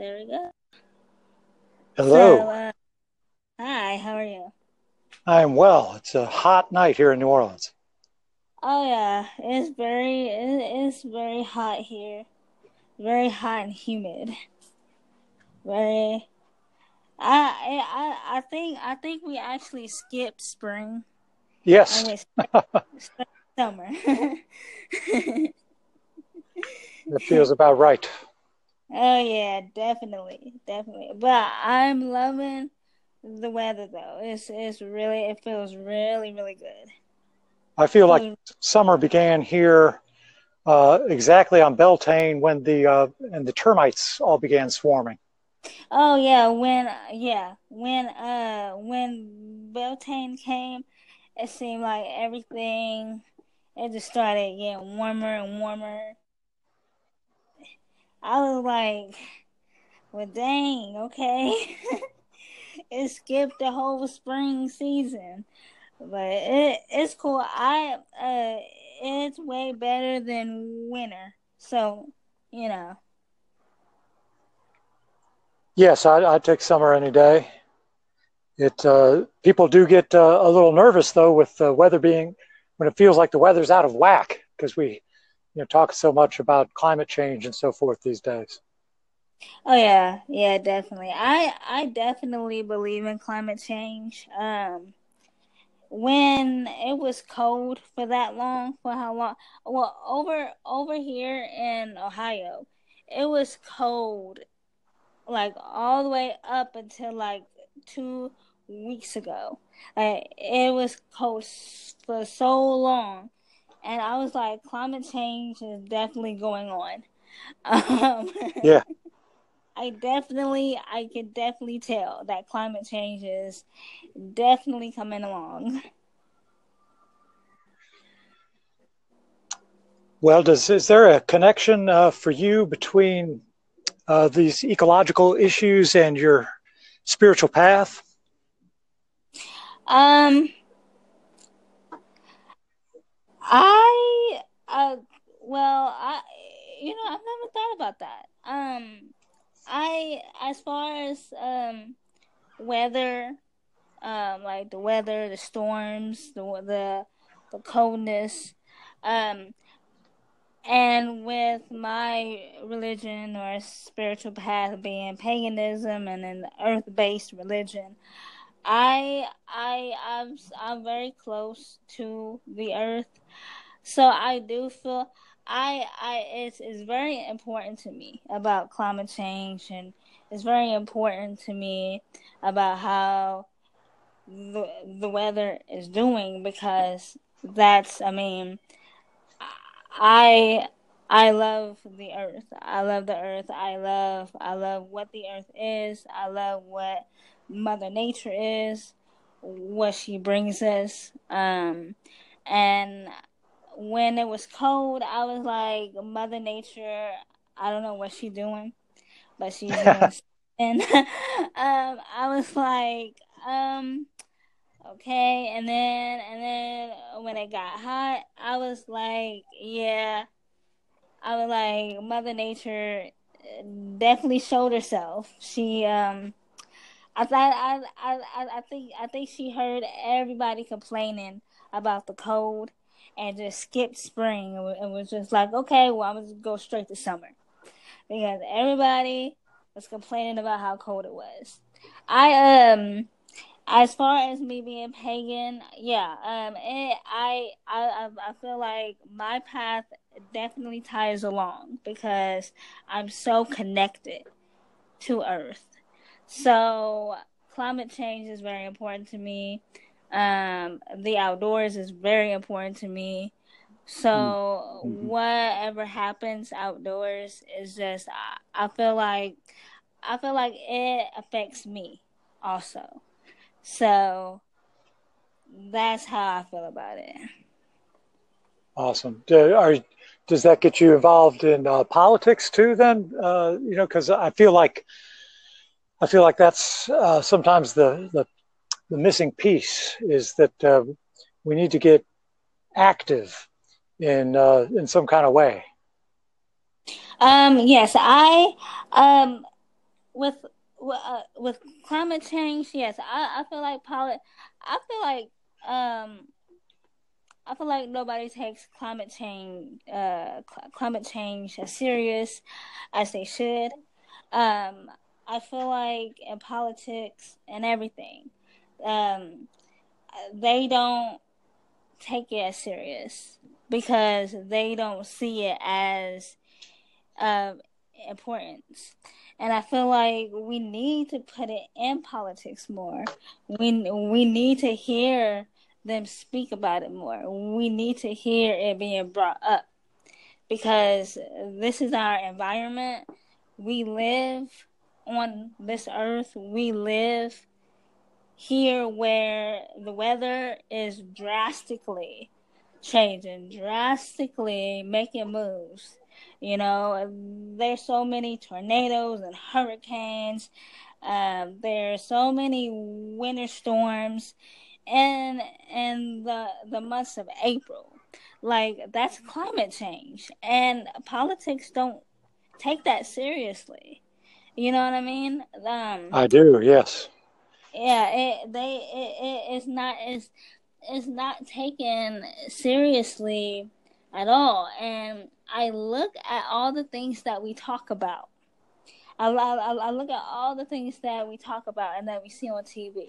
There we go. Hello. So, uh, hi, how are you? I am well. It's a hot night here in New Orleans. Oh yeah, it's very it's very hot here. Very hot and humid. Very I I I think I think we actually skipped spring Yes. skipped summer. That feels about right. Oh yeah, definitely, definitely. But I'm loving the weather though. It's it's really it feels really really good. I feel like summer began here uh, exactly on Beltane when the uh, and the termites all began swarming. Oh yeah, when yeah when uh when Beltane came, it seemed like everything it just started getting warmer and warmer. I was like, well, dang, okay. it skipped the whole spring season, but it it's cool. I uh, it's way better than winter, so you know. Yes, I, I take summer any day. It uh, people do get uh, a little nervous though with the weather being when it feels like the weather's out of whack because we you know talk so much about climate change and so forth these days. Oh yeah, yeah, definitely. I I definitely believe in climate change. Um, when it was cold for that long, for how long? Well, over over here in Ohio, it was cold like all the way up until like two weeks ago. Like it was cold for so long, and I was like, climate change is definitely going on. Um, Yeah. I definitely, I can definitely tell that climate change is definitely coming along. Well, does is there a connection uh, for you between uh, these ecological issues and your spiritual path? Um, I, uh, well, I, you know, I've never thought about that. Um, I, as far as um weather, um, like the weather, the storms, the the the coldness, um, and with my religion or spiritual path being paganism and an earth-based religion, I I I'm I'm very close to the earth, so I do feel I I it's it's very important to me about climate change and it's very important to me about how the the weather is doing because that's I mean I I love the earth. I love the earth. I love I love what the earth is. I love what Mother Nature is, what she brings us. Um and when it was cold, I was like Mother Nature, I don't know what she's doing, but she's doing and um I was like um okay and then and then when it got hot, I was like yeah I was like, Mother Nature definitely showed herself. She, um, I I, I, I think, I think she heard everybody complaining about the cold, and just skipped spring and was just like, okay, well, I'm gonna go straight to summer because everybody was complaining about how cold it was. I, um, as far as me being pagan, yeah, um, it, I, I I feel like my path definitely ties along because I'm so connected to Earth. So climate change is very important to me. Um, the outdoors is very important to me. So Mhm. whatever happens outdoors is just I, I feel like I feel like it affects me also. So that's how I feel about it. Awesome. Are, does that get you involved in uh, politics too? Then, uh, you know, because I feel like I feel like that's uh, sometimes the, the the missing piece is that uh, we need to get active in uh, in some kind of way. Um, yes, I um with uh, with climate change, yes, I, I feel like polit- I feel like um I feel like nobody takes climate change uh cl- climate change as serious as they should. Um, I feel like in politics and everything, um, they don't take it as serious because they don't see it as um, importance. And I feel like we need to put it in politics more. We we need to hear them speak about it more. We need to hear it being brought up because this is our environment. We live on this earth. We live here where the weather is drastically changing, drastically making moves. You know, there's so many tornadoes and hurricanes. Um, there's so many winter storms, and in the the months of April, like that's climate change, and politics don't take that seriously. You know what I mean? Um, I do. Yes. Yeah, it they it, it it's not it's it's not taken seriously at all, and I look at all the things that we talk about. I, I, I look at all the things that we talk about and that we see on TV,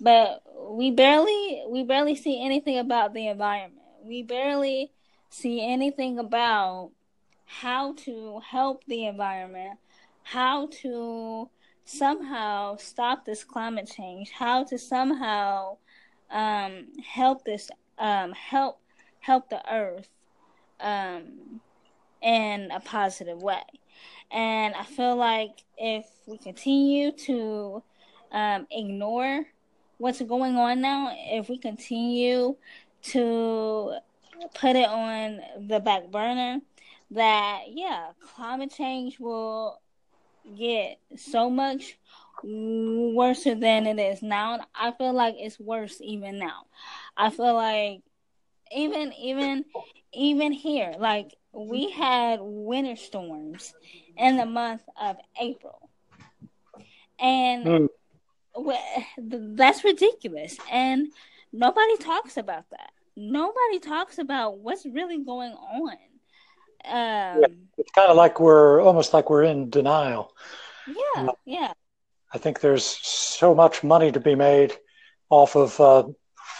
but we barely we barely see anything about the environment. We barely see anything about how to help the environment, how to somehow stop this climate change, how to somehow um, help this um, help help the earth um, in a positive way. And I feel like if we continue to um, ignore what's going on now, if we continue to put it on the back burner, that yeah, climate change will get so much worse than it is now. I feel like it's worse even now. I feel like even even even here, like we had winter storms in the month of April, and hmm. Mm. that's ridiculous. And nobody talks about that. Nobody talks about what's really going on. Um, yeah, it's kind of like we're almost like we're in denial. Yeah, yeah. I think there's so much money to be made off of, uh,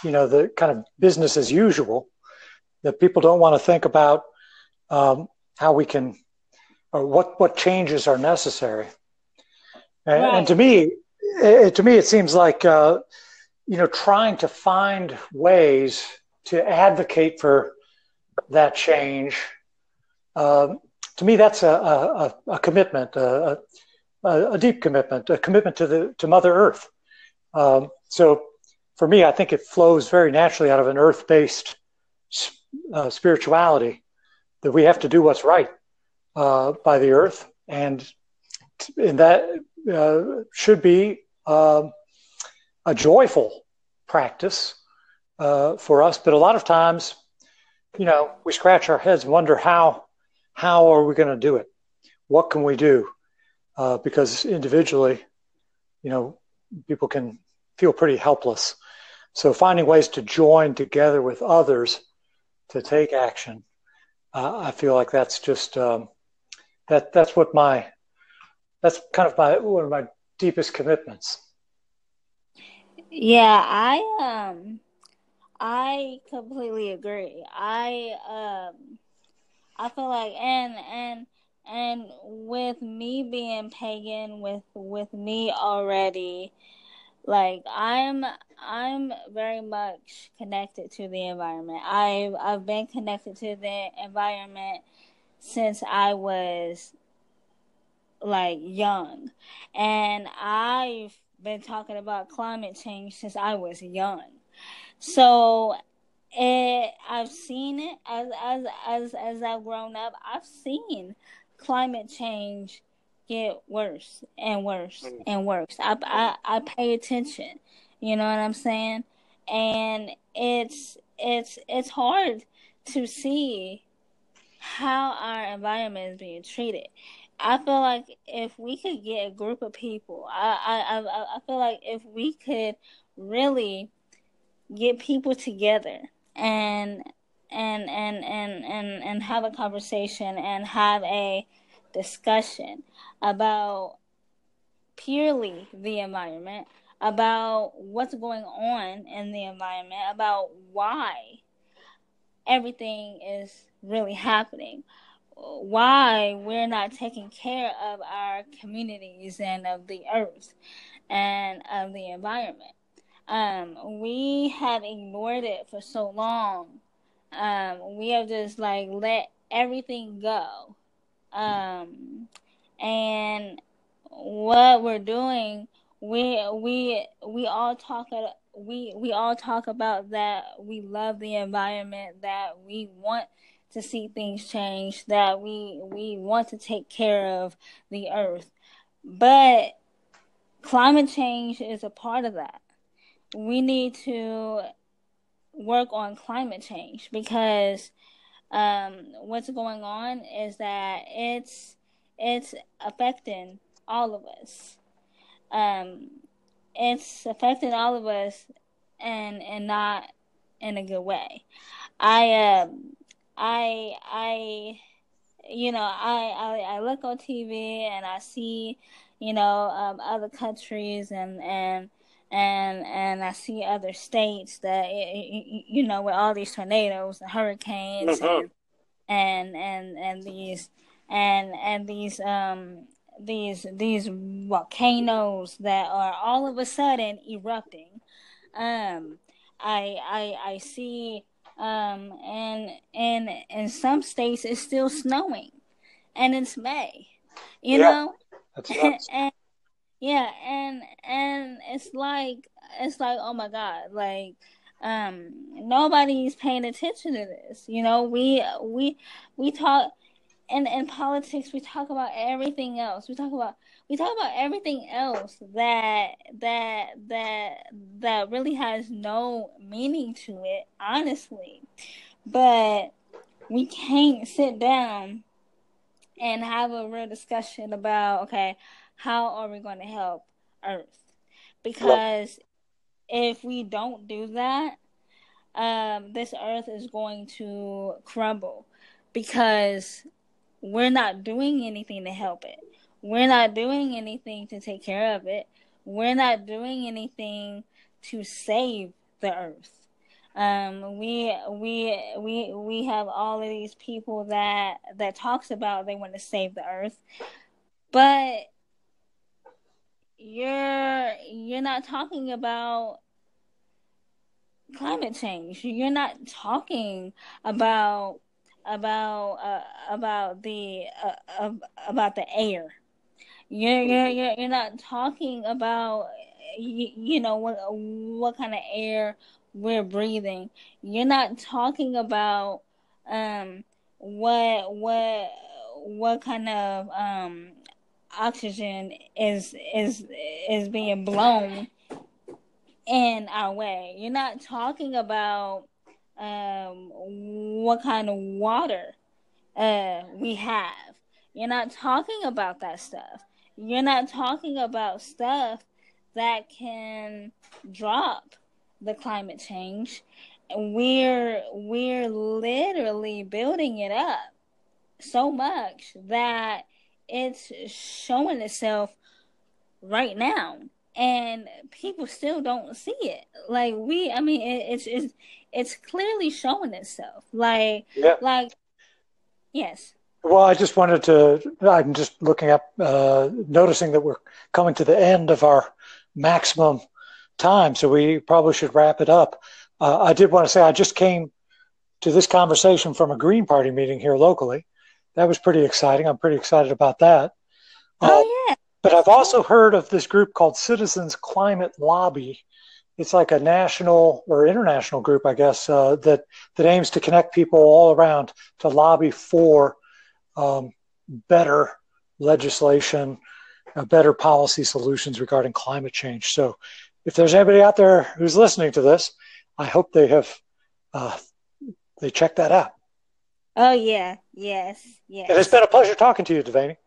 you know, the kind of business as usual that people don't want to think about um, how we can or what what changes are necessary. And, right. and to me, it, to me, it seems like uh, you know trying to find ways to advocate for that change um, to me, that's a, a, a commitment, a, a, deep commitment, a commitment to the to Mother Earth. Um, so, for me, I think it flows very naturally out of an earth-based uh, spirituality that we have to do what's right uh, by the earth, and and that uh, should be um, a joyful practice uh, for us. But a lot of times, you know, we scratch our heads and wonder how how are we going to do it? What can we do? Uh, because individually, you know, people can feel pretty helpless. So finding ways to join together with others to take action, uh, I feel like that's just um, that. That's what my that's kind of my one of my deepest commitments. Yeah, I um, I completely agree. I um I feel like and and and with me being pagan with with me already like I'm I'm very much connected to the environment. I've I've been connected to the environment since I was like young. And I've been talking about climate change since I was young. So it, I've seen it as as as as I've grown up. I've seen climate change get worse and worse mm. and worse. I, I I pay attention. You know what I'm saying? And it's it's it's hard to see how our environment is being treated. I feel like if we could get a group of people, I I I, I feel like if we could really get people together and and and and and and have a conversation and have a discussion about purely the environment about what's going on in the environment about why everything is really happening why we're not taking care of our communities and of the earth and of the environment um, we have ignored it for so long. Um, we have just like let everything go. Um, and what we're doing, we we we all talk we we all talk about that we love the environment, that we want to see things change, that we we want to take care of the earth. But climate change is a part of that we need to work on climate change because um, what's going on is that it's it's affecting all of us. Um, it's affecting all of us, and and not in a good way. I uh, I I you know I, I I look on TV and I see you know um, other countries and and and and I see other states that you know with all these tornadoes and hurricanes mm-hmm. and, and and and these and and these um these these volcanoes that are all of a sudden erupting um I I I see um and and in some states it's still snowing. And it's May you yeah, know? And yeah, and and it's like it's like oh my god, like um nobody's paying attention to this. You know, we we we talk in in politics we talk about everything else. We talk about we talk about everything else that that that that really has no meaning to it, honestly. But we can't sit down and have a real discussion about okay, how are we going to help Earth? Because if we don't do that, um, this Earth is going to crumble because we're not doing anything to help it. We're not doing anything to take care of it. We're not doing anything to save the Earth. Um, we we we we have all of these people that that talks about they want to save the Earth, but you're you're not talking about climate change. You're not talking about about uh, about the uh, about the air. You're you're you're, not talking about you, you know what what kind of air we're breathing. You're not talking about um what what what kind of um oxygen is is is being blown in our way. You're not talking about um, what kind of water uh, we have. You're not talking about that stuff. You're not talking about stuff that can drop the climate change. We're we're literally building it up so much that it's showing itself right now and people still don't see it like we i mean it, it's it's it's clearly showing itself like yeah. like yes well i just wanted to i'm just looking up uh noticing that we're coming to the end of our maximum time so we probably should wrap it up uh, i did want to say i just came to this conversation from a green party meeting here locally that was pretty exciting. I'm pretty excited about that. Oh, uh, yeah. But I've also heard of this group called Citizens Climate Lobby. It's like a national or international group, I guess, uh, that that aims to connect people all around to lobby for um, better legislation, uh, better policy solutions regarding climate change. So, if there's anybody out there who's listening to this, I hope they have uh, they check that out. Oh yeah, yes, yes. And it's been a pleasure talking to you, Devaney.